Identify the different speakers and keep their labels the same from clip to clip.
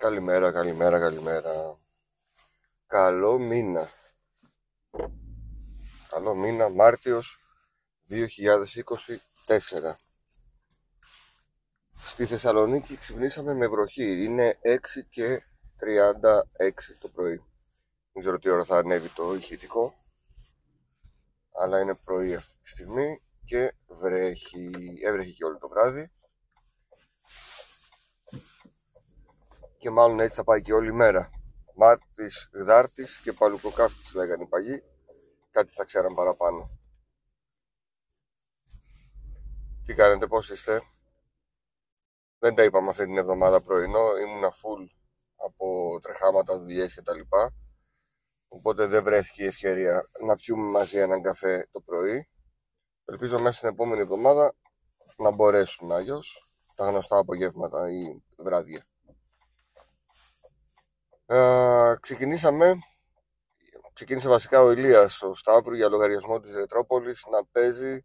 Speaker 1: Καλημέρα, καλημέρα, καλημέρα. Καλό μήνα. Καλό μήνα, Μάρτιος 2024. Στη Θεσσαλονίκη ξυπνήσαμε με βροχή. Είναι 6 και 36 το πρωί. Δεν ξέρω τι ώρα θα ανέβει το ηχητικό. Αλλά είναι πρωί αυτή τη στιγμή και βρέχει. Έβρεχε και όλο το βράδυ. Και μάλλον έτσι θα πάει και όλη η μέρα. Μάρτης, Γδάρτης και Παλουκοκάφτης λέγανε οι παγιοί. Κάτι θα ξέραν παραπάνω. Τι κάνετε, πώς είστε; Δεν τα είπαμε αυτή την εβδομάδα πρωινό. Ήμουνα full από τρεχάματα, δουλειές και τα λοιπά. Οπότε δεν βρέθηκε η ευκαιρία να πιούμε μαζί έναν καφέ το πρωί. Ελπίζω μέσα στην επόμενη εβδομάδα να μπορέσουν αλλιώς τα γνωστά απογεύματα ή βράδια. Ε, ξεκινήσαμε, ξεκίνησε βασικά ο Ηλίας ο Σταύρου για λογαριασμό της Ρετρόπολης να παίζει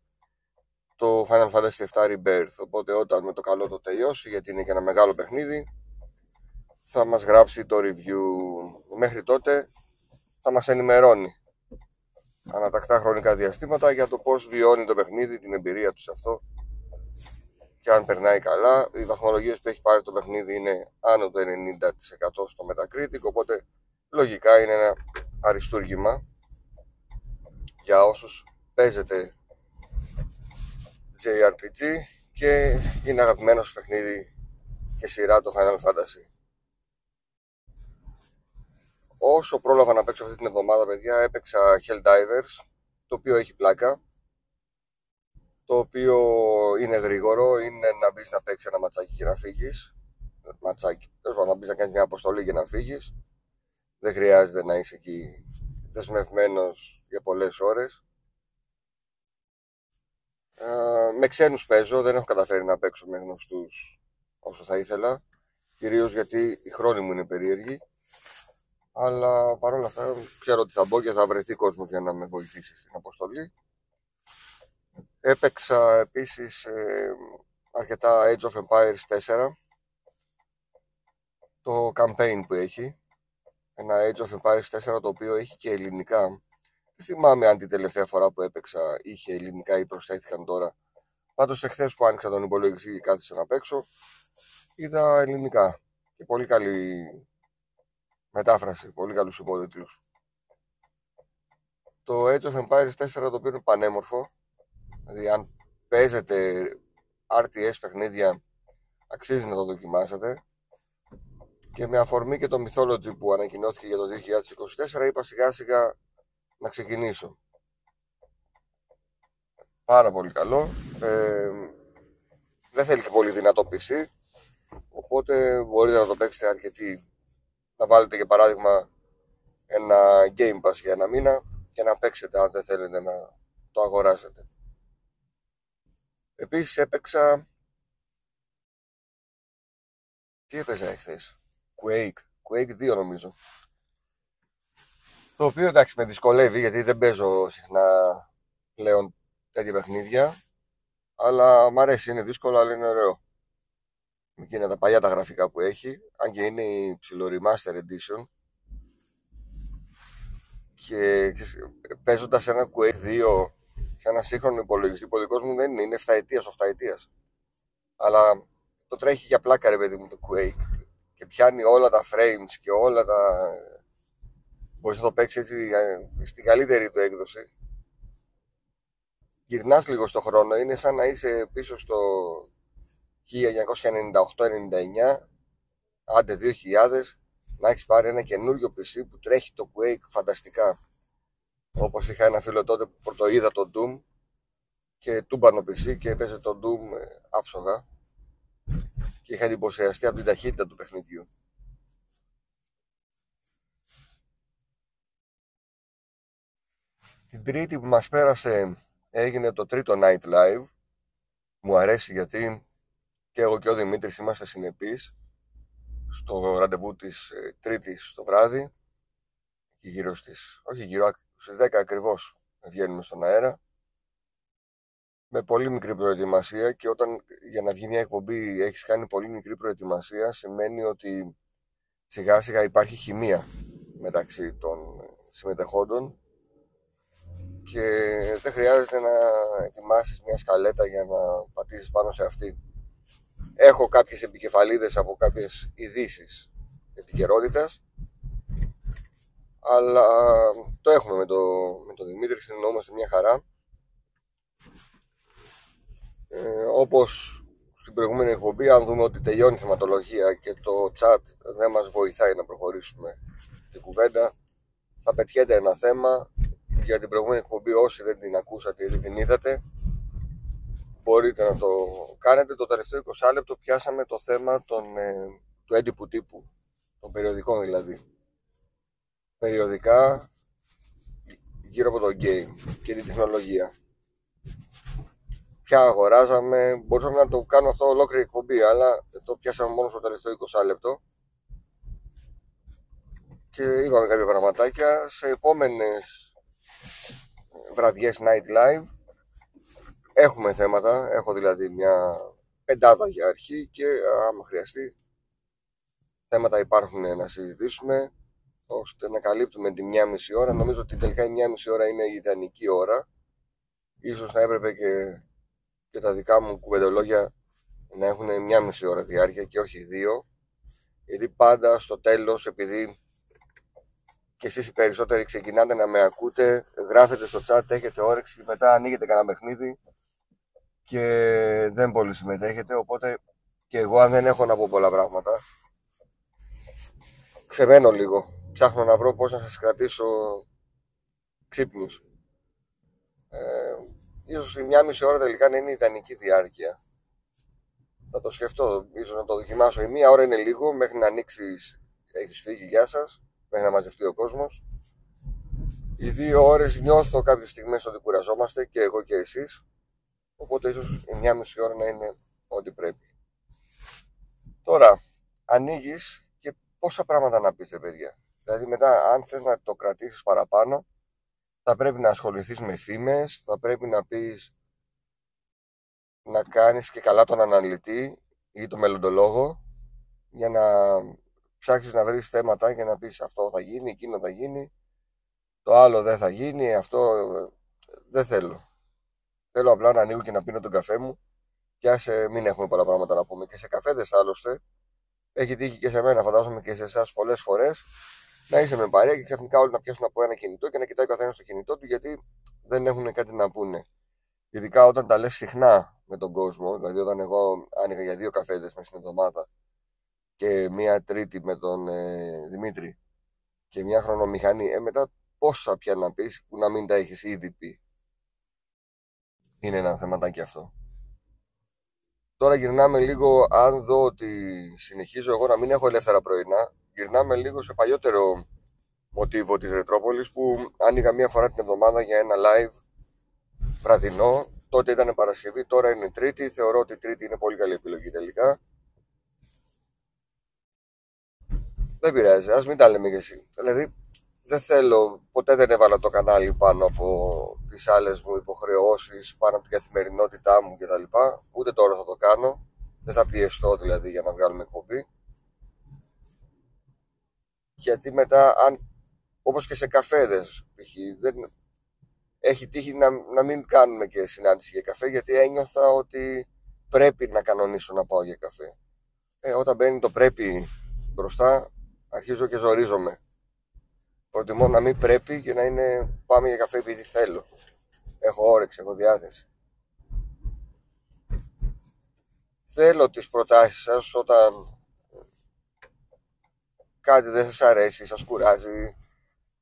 Speaker 1: το Final Fantasy VII Rebirth. Οπότε όταν με το καλό το τελειώσει γιατί είναι και ένα μεγάλο παιχνίδι θα μας γράψει το review. Μέχρι τότε θα μας ενημερώνει ανατακτά χρονικά διαστήματα για το πώς βιώνει το παιχνίδι, την εμπειρία τους σε αυτό και αν περνάει καλά. Οι βαθμολογίες που έχει πάρει το παιχνίδι είναι άνω του 90% στο Metacritic, οπότε λογικά είναι ένα αριστούργημα για όσους παίζετε JRPG και είναι αγαπημένο στο παιχνίδι και σειρά το Final Fantasy. Όσο πρόλαβα να παίξω αυτή την εβδομάδα, παιδιά, έπαιξα Helldivers, το οποίο έχει πλάκα το οποίο είναι γρήγορο, είναι να μπεις να παίξεις ένα ματσάκι και να φύγεις. Ματσάκι, τέλος να μπεις να κάνεις μια αποστολή και να φύγεις. Δεν χρειάζεται να είσαι εκεί δεσμευμένος για πολλές ώρες. με ξένους παίζω, δεν έχω καταφέρει να παίξω με γνωστούς όσο θα ήθελα. Κυρίως γιατί η χρόνη μου είναι περίεργη. Αλλά παρόλα αυτά ξέρω ότι θα μπω και θα βρεθεί κόσμος για να με βοηθήσει στην αποστολή. Έπαιξα επίσης ε, αρκετά Age of Empires 4 το campaign που έχει. Ένα Age of Empires 4 το οποίο έχει και ελληνικά. Δεν θυμάμαι αν την τελευταία φορά που έπαιξα είχε ελληνικά ή προσθέθηκαν τώρα. Πάντως εχθές που άνοιξα τον υπολογιστή και κάθισα να παίξω. Είδα ελληνικά. Και πολύ καλή μετάφραση, πολύ καλούς υπότιτλους το Age of Empires 4 το οποίο είναι πανέμορφο Δηλαδή αν παίζετε RTS παιχνίδια αξίζει να το δοκιμάσετε και με αφορμή και το Mythology που ανακοινώθηκε για το 2024 είπα σιγά σιγά να ξεκινήσω. Πάρα πολύ καλό. Ε, δεν θέλει και πολύ δυνατό PC οπότε μπορείτε να το παίξετε αρκετή να βάλετε για παράδειγμα ένα Game Pass για ένα μήνα και να παίξετε αν δεν θέλετε να το αγοράσετε. Επίσης έπαιξα... Τι έπαιζα εχθές; Quake. Quake 2 νομίζω. Το οποίο εντάξει με δυσκολεύει γιατί δεν παίζω συχνά πλέον τέτοια παιχνίδια. Αλλά μ' αρέσει, είναι δύσκολο αλλά είναι ωραίο. Είναι τα παλιά τα γραφικά που έχει. Αν και είναι η ψηλό remaster edition. Και παίζοντας ένα Quake 2 σε ένα σύγχρονο υπολογιστή που ο δικός μου δεν είναι, είναι 7 ετία, 8 ετία. Αλλά το τρέχει για πλάκα ρε παιδί μου το Quake και πιάνει όλα τα frames και όλα τα. Μπορείς να το παίξεις έτσι ε, στην καλύτερη του έκδοση. Γυρνάς λίγο στο χρόνο, είναι σαν να είσαι πίσω στο 1998-99, άντε 2000, να έχεις πάρει ένα καινούριο PC που τρέχει το Quake φανταστικά. Όπως είχα ένα φίλο τότε που πρωτοείδα το Doom και τούμπανο PC και έπαιζε το Doom ε, άψογα και είχα εντυπωσιαστεί από την ταχύτητα του παιχνιδιού. Την τρίτη που μας πέρασε έγινε το τρίτο Night Live. Μου αρέσει γιατί και εγώ και ο Δημήτρης είμαστε συνεπείς στο ραντεβού της ε, τρίτης το βράδυ γύρω στις, όχι γύρω στις 10 ακριβώς βγαίνουμε στον αέρα με πολύ μικρή προετοιμασία και όταν για να βγει μια εκπομπή έχεις κάνει πολύ μικρή προετοιμασία σημαίνει ότι σιγά σιγά υπάρχει χημεία μεταξύ των συμμετεχόντων και δεν χρειάζεται να ετοιμάσεις μια σκαλέτα για να πατήσεις πάνω σε αυτή. Έχω κάποιες επικεφαλίδες από κάποιες ειδήσεις επικαιρότητας, αλλά το έχουμε με, το, με τον Δημήτρη, συνεννοούμαστε μια χαρά. Ε, όπως στην προηγούμενη εκπομπή, αν δούμε ότι τελειώνει η θεματολογία και το chat δεν μας βοηθάει να προχωρήσουμε την κουβέντα, θα πετιέται ένα θέμα. Για την προηγούμενη εκπομπή όσοι δεν την ακούσατε ή δεν την είδατε μπορείτε να το κάνετε. Το τελευταίο 20 λεπτό πιάσαμε το θέμα των, ε, του έντυπου τύπου των περιοδικών δηλαδή περιοδικά γύρω από το game και την τεχνολογία. Ποια αγοράζαμε μπορούσαμε να το κάνουμε αυτό ολόκληρη εκπομπή αλλά το πιάσαμε μόνο στο τελευταίο 20 λεπτό και είπαμε κάποια πραγματάκια. Σε επόμενες βραδιές night live έχουμε θέματα. Έχω δηλαδή μια πεντάδα για αρχή και άμα χρειαστεί θέματα υπάρχουν να συζητήσουμε ώστε να καλύπτουμε τη μία μισή ώρα. Νομίζω ότι τελικά η μία μισή ώρα είναι η ιδανική ώρα. Ίσως να έπρεπε και, και τα δικά μου κουβεντολόγια να έχουν μια μισή ώρα διάρκεια και όχι δύο. Γιατί πάντα στο τέλος επειδή και εσείς οι περισσότεροι ξεκινάτε να με ακούτε, γράφετε στο chat, έχετε όρεξη, μετά ανοίγετε κανένα παιχνίδι και δεν πολύ συμμετέχετε, οπότε και εγώ αν δεν έχω να πω πολλά πράγματα, ξεμένω λίγο. Ψάχνω να βρω πώς να σας κρατήσω ξύπνους. Ε, ίσως η μια μισή ώρα τελικά να είναι ιδανική διάρκεια. Θα το σκεφτώ, ίσως να το δοκιμάσω. Η μία ώρα είναι λίγο, μέχρι να ανοίξεις, έχεις φύγει, γεια σας μέχρι να μαζευτεί ο κόσμος. Οι δύο ώρες νιώθω κάποιες στιγμές ότι κουραζόμαστε και εγώ και εσείς. Οπότε ίσως η μια μισή ώρα να είναι ό,τι πρέπει. Τώρα, ανοίγεις και πόσα πράγματα να πεις, παιδιά. Δηλαδή, μετά, αν θες να το κρατήσεις παραπάνω, θα πρέπει να ασχοληθείς με φήμες, θα πρέπει να πεις να κάνεις και καλά τον αναλυτή ή τον μελλοντολόγο για να ψάχνεις να βρεις θέματα για να πεις αυτό θα γίνει, εκείνο θα γίνει, το άλλο δεν θα γίνει, αυτό ε, δεν θέλω. Θέλω απλά να ανοίγω και να πίνω τον καφέ μου και ας μην έχουμε πολλά πράγματα να πούμε. Και σε καφέδες άλλωστε, έχει τύχει και σε μένα, φαντάζομαι και σε εσάς πολλές φορές, να είσαι με παρέα και ξαφνικά όλοι να πιάσουν από ένα κινητό και να κοιτάει ο καθένας το κινητό του γιατί δεν έχουν κάτι να πούνε. Ειδικά όταν τα λες συχνά με τον κόσμο, δηλαδή όταν εγώ άνοιγα για δύο καφέδες μέσα στην εβδομάδα και μία τρίτη με τον ε, Δημήτρη και μια χρονομηχανή, ε, μετά πόσα πια να πεις που να μην τα έχεις ήδη πει. Είναι ένα θεματάκι αυτό. Τώρα γυρνάμε λίγο, αν δω ότι συνεχίζω εγώ να μην έχω ελεύθερα πρωινά, γυρνάμε λίγο σε παλιότερο μοτίβο της Ρετρόπολης που άνοιγα μία φορά την εβδομάδα για ένα live βραδινό. Τότε ήταν Παρασκευή, τώρα είναι Τρίτη. Θεωρώ ότι Τρίτη είναι πολύ καλή επιλογή τελικά. Δεν πειράζει, ας μην τα λέμε και εσύ. Δηλαδή, δεν θέλω, ποτέ δεν έβαλα το κανάλι πάνω από τις άλλες μου υποχρεώσεις, πάνω από την καθημερινότητά μου κτλ. Ούτε τώρα θα το κάνω. Δεν θα πιεστώ δηλαδή για να βγάλουμε εκπομπή. Γιατί μετά, αν, όπως και σε καφέδες, δεν, έχει τύχει να, να μην κάνουμε και συνάντηση για καφέ, γιατί ένιωθα ότι πρέπει να κανονίσω να πάω για καφέ. Ε, όταν μπαίνει το πρέπει μπροστά, αρχίζω και ζορίζομαι. Προτιμώ να μην πρέπει και να είναι πάμε για καφέ επειδή θέλω. Έχω όρεξη, έχω διάθεση. Θέλω τις προτάσεις σας όταν κάτι δεν σας αρέσει, σας κουράζει,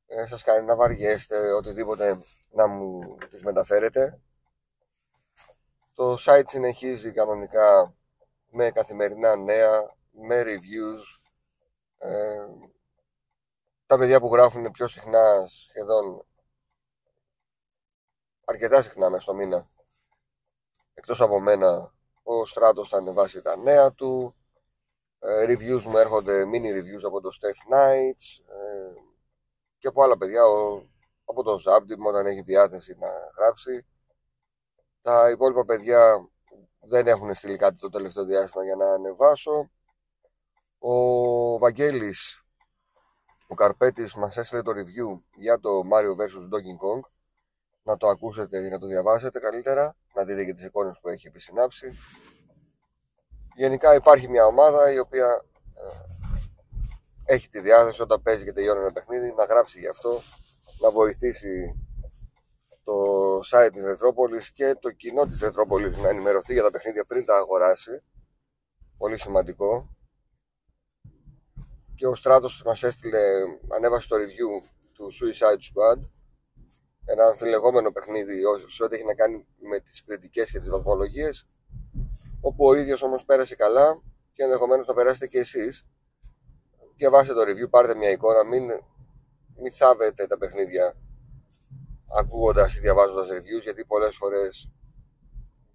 Speaker 1: ε, σας κάνει να βαριέστε, οτιδήποτε να μου τις μεταφέρετε. Το site συνεχίζει κανονικά με καθημερινά νέα, με reviews, ε, τα παιδιά που γράφουν πιο συχνά, σχεδόν αρκετά συχνά μέσα στο μήνα, εκτός από μένα, ο Στράτος θα ανεβάσει τα νέα του, ε, reviews μου έρχονται, mini reviews από το Steph Knights ε, και από άλλα παιδιά, ο, από τον Zabdim όταν έχει διάθεση να γράψει. Τα υπόλοιπα παιδιά δεν έχουν στείλει κάτι το τελευταίο διάστημα για να ανεβάσω. Ο Βαγγέλης, ο Καρπέτης μας έστειλε το review για το Mario vs Donkey Kong. Να το ακούσετε ή να το διαβάσετε καλύτερα, να δείτε και τις εικόνες που έχει επισυνάψει. Γενικά υπάρχει μια ομάδα η οποία ε, έχει τη διάθεση όταν παίζει και τελειώνει ένα παιχνίδι να γράψει γι' αυτό, να βοηθήσει το site της Ρετρόπολης και το κοινό της Ρετρόπολης να ενημερωθεί για τα παιχνίδια πριν τα αγοράσει. Πολύ σημαντικό. Και ο Στράτος μας έστειλε, ανέβασε το review του Suicide Squad. Ένα αμφιλεγόμενο παιχνίδι σε ό,τι έχει να κάνει με τις κριτικές και τις βαθμολογίες όπου ο ίδιος όμως πέρασε καλά και ενδεχομένως να περάσετε και εσείς. Διαβάστε το review, πάρτε μια εικόνα, μην, μην θάβετε τα παιχνίδια ακούγοντας ή διαβάζοντας reviews γιατί πολλές φορές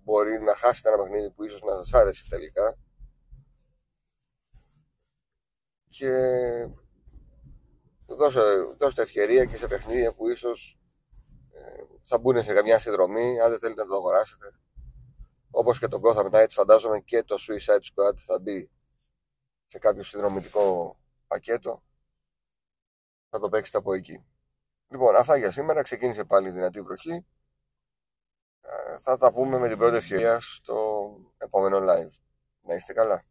Speaker 1: μπορεί να χάσετε ένα παιχνίδι που ίσως να σας άρεσε τελικά και δώστε, δώστε ευκαιρία και σε παιχνίδια που ίσως ε, θα μπουν σε καμιά συνδρομή αν δεν θέλετε να το αγοράσετε όπως και το Gotham Knights φαντάζομαι και το Suicide Squad θα μπει σε κάποιο συνδρομητικό πακέτο θα το παίξετε από εκεί. Λοιπόν, αυτά για σήμερα. Ξεκίνησε πάλι η δυνατή βροχή. Ε, θα τα πούμε με την πρώτη ευκαιρία στο επόμενο live. Να είστε καλά.